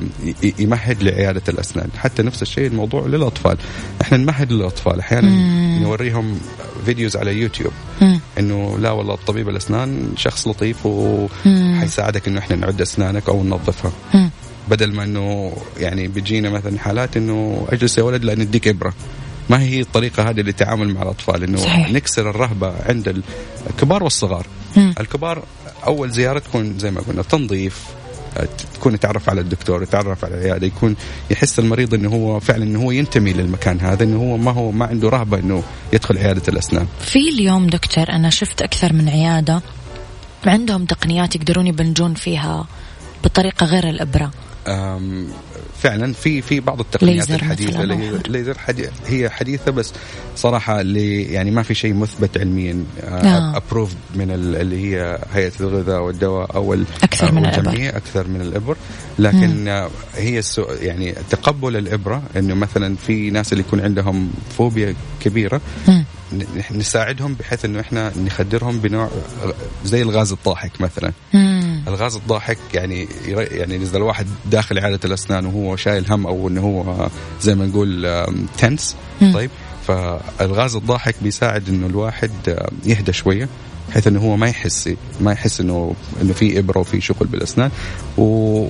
يمهد لعيادة الأسنان. حتى نفس الشيء الموضوع للأطفال. إحنا نمهد للأطفال. أحيانا نوريهم فيديوز على يوتيوب. مم. إنه لا والله طبيب الأسنان شخص لطيف وحيساعدك إنه إحنا نعد أسنانك أو ننظفها. مم. بدل ما إنه يعني بيجينا مثلا حالات إنه أجلس يا ولد لا نديك إبرة. ما هي الطريقة هذه للتعامل مع الأطفال؟ إنه صحيح. نكسر الرهبة عند الكبار والصغار. مم. الكبار أول زيارة تكون زي ما قلنا تنظيف آه، تكون يتعرف على الدكتور يتعرف على العيادة يكون يحس المريض إنه هو فعلا إنه هو ينتمي للمكان هذا إنه هو ما هو ما عنده رهبة إنه يدخل عيادة الأسنان. في اليوم دكتور أنا شفت أكثر من عيادة عندهم تقنيات يقدرون يبنجون فيها بطريقة غير الإبرة. أم، فعلا في في بعض التقنيات الحديثة مثلاً أو لي- حاجة. ليزر حدي هي حديثة بس صراحة اللي يعني ما في شيء مثبت علميا آه. ابروفد من ال- اللي هي هيئة الغذاء والدواء أو أكثر من. الجمعيه أكثر من الإبر لكن آه، هي يعني تقبل الإبرة إنه مثلا في ناس اللي يكون عندهم فوبيا كبيرة مم. نساعدهم بحيث إنه إحنا نخدرهم بنوع زي الغاز الضاحك مثلا مم. الغاز الضاحك يعني يعني إذا الواحد داخل عياده الأسنان وهو شايل هم أو إنه هو زي ما نقول تنس. طيب فالغاز الضاحك بيساعد إنه الواحد يهدى شوية بحيث إنه هو ما يحس ما يحس إنه إنه في إبرة وفي شغل بالأسنان. و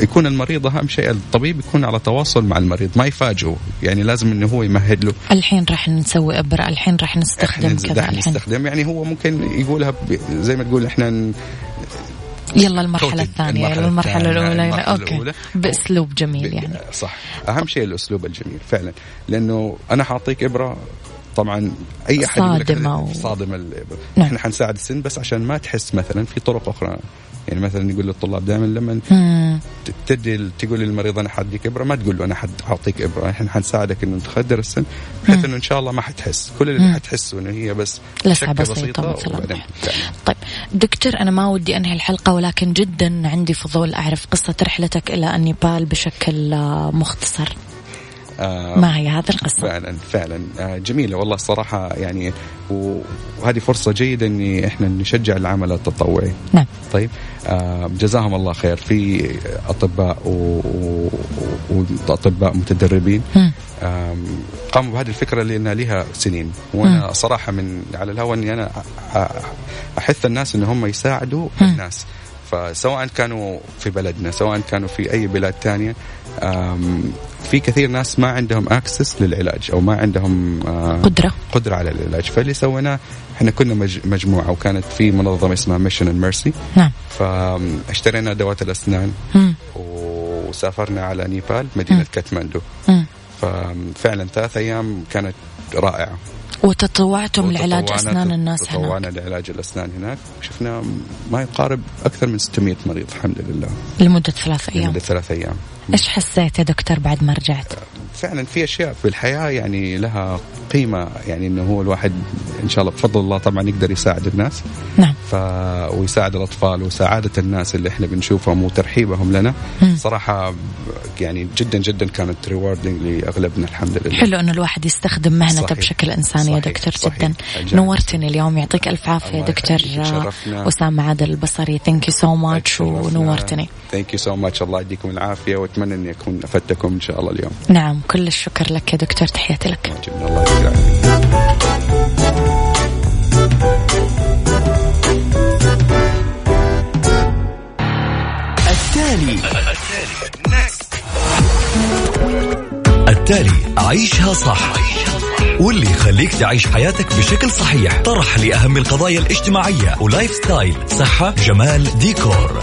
يكون المريض أهم شيء الطبيب يكون على تواصل مع المريض ما يفاجئه يعني لازم إنه هو يمهد له. الحين راح نسوي إبرة الحين راح نستخدم كذا الحين. نستخدم يعني هو ممكن يقولها زي ما تقول إحنا يلا. الثانية المرحلة يلا المرحلة الثانية، الأولى المرحلة أوكي. الأولى. بأسلوب جميل يعني. صح. أهم شيء الأسلوب الجميل فعلا. لأنه أنا حاعطيك إبرة طبعا أي أحد هذه و- صادمه الابره نعم. إحنا حنساعد السن بس عشان ما تحس مثلا في طرق أخرى. يعني مثلا يقول للطلاب دائما لما مم. ت- تدي تقول للمريض أنا حديك إبرة ما تقول له أنا حد حاعطيك إبرة. إحنا حنساعدك إنه تخدر السن بحيث إنه إن شاء الله ما حتحس. كل اللي حتحسه إنه هي بس لسعة شكة بسيطة مثلاً. طيب. دكتور أنا ما ودي أنهي الحلقة ولكن جدا عندي فضول أعرف قصة رحلتك إلى النيبال بشكل آه، مختصر. آه، ما هي هذه القصة. فعلا فعلا. آه، جميلة والله الصراحة يعني وهذه فرصة جيدة إني إحنا نشجع العمل التطوعي. نعم. طيب آه، جزاهم الله خير. في أطباء وأطباء متدربين قاموا بهذه الفكرة لانها لها سنين. وأنا صراحة من على الهوى إني أنا أحث الناس إن هم يساعدوا الناس. فسواء كانوا في بلدنا سواء كانوا في أي بلاد تانية آم، في كثير ناس ما عندهم access للعلاج أو ما عندهم قدرة. قدرة على العلاج. فاللي سويناه إحنا كنا مج- مجموعة وكانت في منظمة اسمها Mission and Mercy نعم. فاشترينا ادوات الأسنان مم. وسافرنا على نيبال مدينة كاتماندو. مم. ففعلا ثلاث أيام كانت رائعة. وتطوعتم لعلاج أسنان الناس هنا تطوعنا لعلاج الأسنان هناك. شفنا ما يقارب أكثر من 600 مريض الحمد لله. لمدة ثلاث أيام. لمدة ثلاث أيام. إيش حسيت يا دكتور بعد ما رجعت؟ فعلا في أشياء في الحياة يعني لها قيمة يعني إنه هو الواحد إن شاء الله بفضل الله طبعا يقدر يساعد الناس نعم ف... ويساعد الأطفال وسعاده الناس اللي إحنا بنشوفهم وترحيبهم لنا مم. صراحة يعني جدا جدا كانت ريوردنج لأغلبنا الحمد لله حلو إنه الواحد يستخدم مهنته صحيح. بشكل إنساني يا صحيح. دكتور صحيح. جدا أجل. نورتني اليوم يعطيك ألف عافية دكتور. أسامة عادل البصري ثانك يو سو ماتش ونورتني ثانك يو سو ماتش الله يديكم العافية وأتمنى اني اكون أفدتكم إن شاء الله اليوم نعم كل الشكر لك يا دكتور تحياتي لك. الله التالي. التالي عيشها صح. واللي يخليك تعيش حياتك بشكل صحيح. طرح لأهم القضايا الاجتماعية ولايف ستايل. صحة جمال ديكور.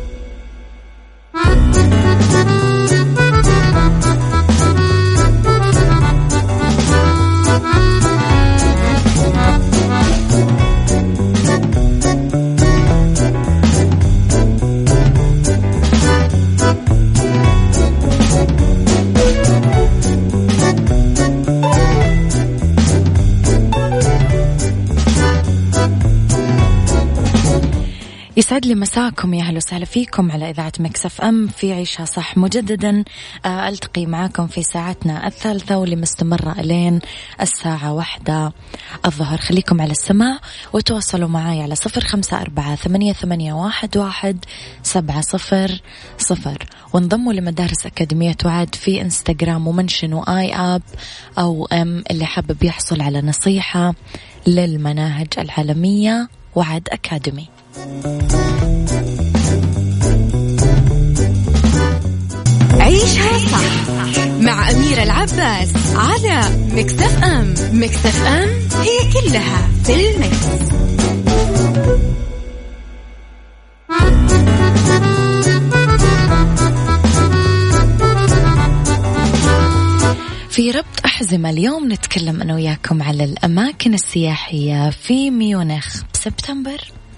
يسعد لي مساكم يا أهلا وسهلا فيكم على إذاعة مكسف أم. في عيشها صح مجددا. آه، ألتقي معاكم في ساعتنا الثالثة واللي مستمرة إلين الساعة واحدة الظهر. خليكم على السماع وتواصلوا معي على صفر خمسة أربعة ثمانية, ثمانية واحد, واحد سبعة صفر صفر. وانضموا لمدارس أكاديمية وعد في إنستغرام ومنشنوا آي آب أو إم اللي حابب يحصل على نصيحة للمناهج العالمية وعد أكاديمي. عيشها صح مع أميرة العباس على مكتف أم مكتف أم هي كلها في المكس. في ربط أحزمة اليوم نتكلم أنا وياكم على الأماكن السياحية في ميونخ بسبتمبر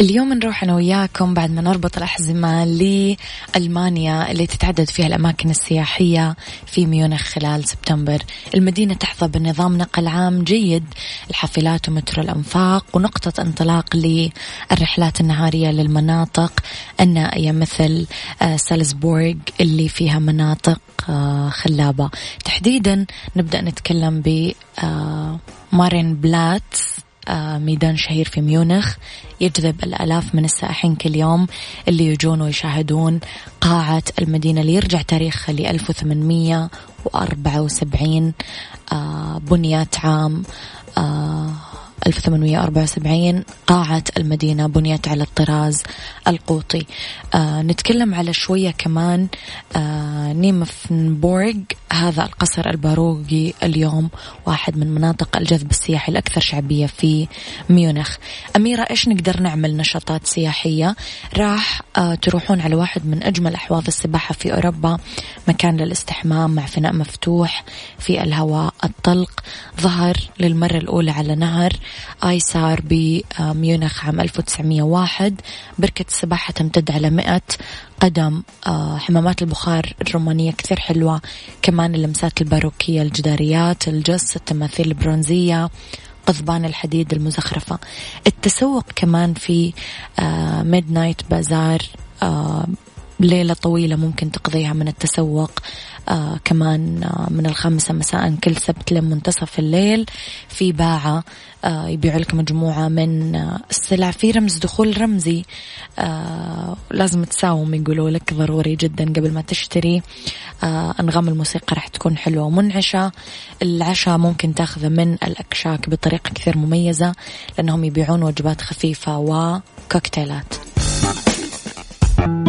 اليوم نروح أنا وياكم بعد ما نربط الأحزمة لألمانيا اللي تتعدد فيها الأماكن السياحية في ميونخ خلال سبتمبر. المدينة تحظى بنظام نقل عام جيد الحافلات ومترو الأنفاق ونقطة انطلاق للرحلات النهارية للمناطق. النائية مثل آه، سالزبورغ اللي فيها مناطق آه، خلابة. تحديدا نبدأ نتكلم ب آه، مارين بلاتس. ميدان شهير في ميونخ يجذب الآلاف من السائحين كل يوم اللي يجون ويشاهدون قاعة المدينة اللي يرجع تاريخها ل 1874 آه، بنيت عام آه، 1874 قاعة المدينة بنيت على الطراز القوطي. آه نتكلم على شوية كمان. آه نيمفنبورغ هذا القصر الباروغي اليوم واحد من مناطق الجذب السياحي الأكثر شعبية في ميونخ. أميرة إيش نقدر نعمل نشاطات سياحية؟ راح آه تروحون على واحد من أجمل أحواض السباحة في أوروبا مكان للاستحمام مع فناء مفتوح في الهواء الطلق. ظهر للمرة الأولى على نهر. آيسار بميونخ عام 1901 بركة السباحة تمتد على 100 قدم. آه، حمامات البخار الرومانية كثير حلوة. كمان اللمسات الباروكية الجداريات الجص التماثيل البرونزية قضبان الحديد المزخرفة. التسوق كمان في midnight بازار آه، ليلة طويلة ممكن تقضيها من التسوق. آه كمان آه من الخامسة مساء كل سبت لمنتصف الليل في باعة آه يبيعوا لك مجموعة من آه السلع في رمز دخول رمزي. آه لازم تساوم يقولوا لك ضروري جدا قبل ما تشتري. آه أنغام الموسيقى راح تكون حلوة ومنعشة. العشاء ممكن تاخذه من الأكشاك بطريقة كثير مميزة لأنهم يبيعون وجبات خفيفة وكوكتيلات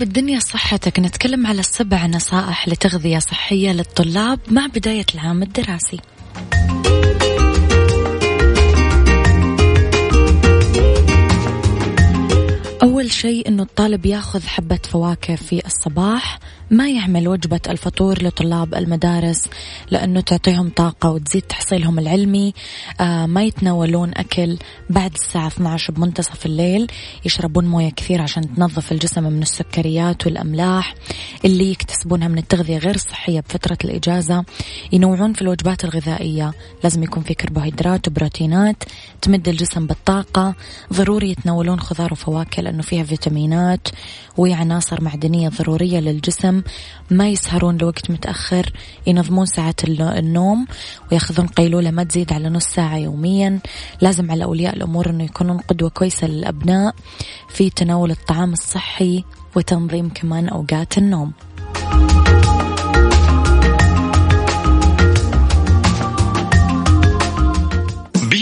لأنه بالدنيا صحتك. نتكلم على السبع نصائح لتغذية صحية للطلاب مع بداية العام الدراسي. أول شيء أنه الطالب ياخذ حبة فواكه في الصباح. ما يعمل وجبة الفطور لطلاب المدارس لأنه تعطيهم طاقة وتزيد تحصيلهم العلمي. آه ما يتناولون أكل بعد الساعة 12 بمنتصف الليل. يشربون موية كثير عشان تنظف الجسم من السكريات والأملاح اللي يكتسبونها من التغذية غير الصحية بفترة الإجازة. ينوعون في الوجبات الغذائية. لازم يكون في كربوهيدرات وبروتينات تمد الجسم بالطاقة. ضروري يتناولون خضار وفواكه لأنه فيها فيتامينات وعناصر معدنية ضرورية للجسم. ما يسهرون لوقت متأخر ينظمون ساعات النوم وياخذون قيلولة ما تزيد على نص ساعة يوميا. لازم على أولياء الأمور أنه يكونون قدوة كويسة للأبناء في تناول الطعام الصحي وتنظيم كمان أوقات النوم.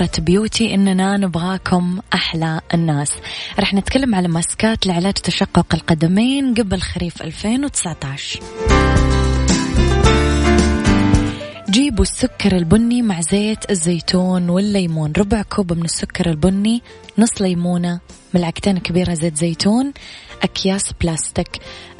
فقرة بيوتي إننا نبغاكم أحلى الناس. رح نتكلم على ماسكات لعلاج تشقق القدمين قبل خريف 2019 جيبوا السكر البني مع زيت الزيتون والليمون. ربع كوب من السكر البني نص ليمونة ملعقتين كبيرة زيت زيتون. أكياس بلاستيك.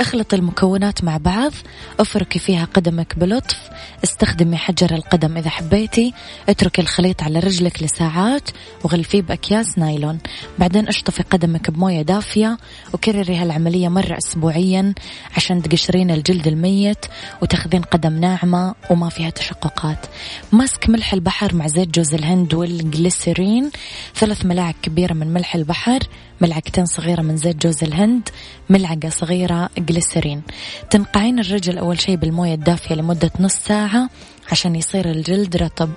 اخلط المكونات مع بعض افركي فيها قدمك بلطف. استخدمي حجر القدم إذا حبيتي. اتركي الخليط على رجلك لساعات وغلفيه بأكياس نايلون. بعدين اشطفي قدمك بموية دافية وكرري هالعملية مرة أسبوعيا عشان تقشرين الجلد الميت وتاخذين قدم ناعمة وما فيها تشققات. ماسك ملح البحر مع زيت جوز الهند والجليسرين ثلاث ملاعق كبيرة من ملح البحر ملعقتين صغيرة من زيت جوز الهند. ملعقة صغيرة جليسرين تنقعين الرجل أول شيء بالموية الدافية لمدة نص ساعة عشان يصير الجلد رطب.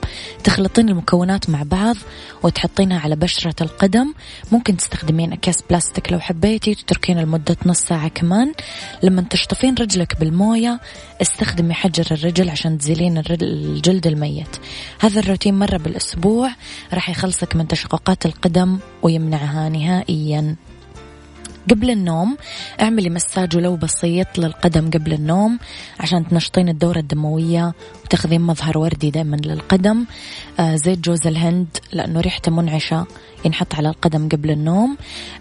تخلطين المكونات مع بعض وتحطينها على بشرة القدم. ممكن تستخدمين أكياس بلاستيك لو حبيتي تتركين لمدة نص ساعة كمان. لما تشطفين رجلك بالموية استخدمي حجر الرجل عشان تزيلين الجلد الميت. هذا الروتين مرة بالأسبوع راح يخلصك من تشققات القدم ويمنعها نهائيا. قبل النوم. اعملي مساج ولو بسيط للقدم قبل النوم عشان تنشطين الدورة الدموية وتاخذين مظهر وردي دائما للقدم. آه زيت جوز الهند لأنه ريحته منعشة ينحط على القدم قبل النوم.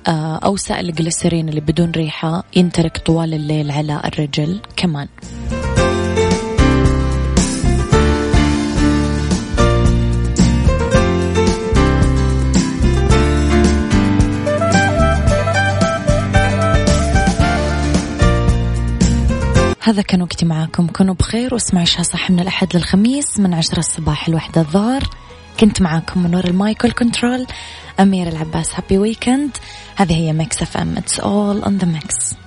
آه أو سائل الجليسرين اللي بدون ريحة ينترك طوال الليل على الرجل كمان. هذا كان وقتي معاكم. كونوا بخير واسمعوا عيشها صح من الأحد للخميس من عشرة الصباح الوحدة الظهر. كنت معاكم من وراء المايك والكنترول أمير العباس happy weekend هذه هي Mix FM. it's all in the mix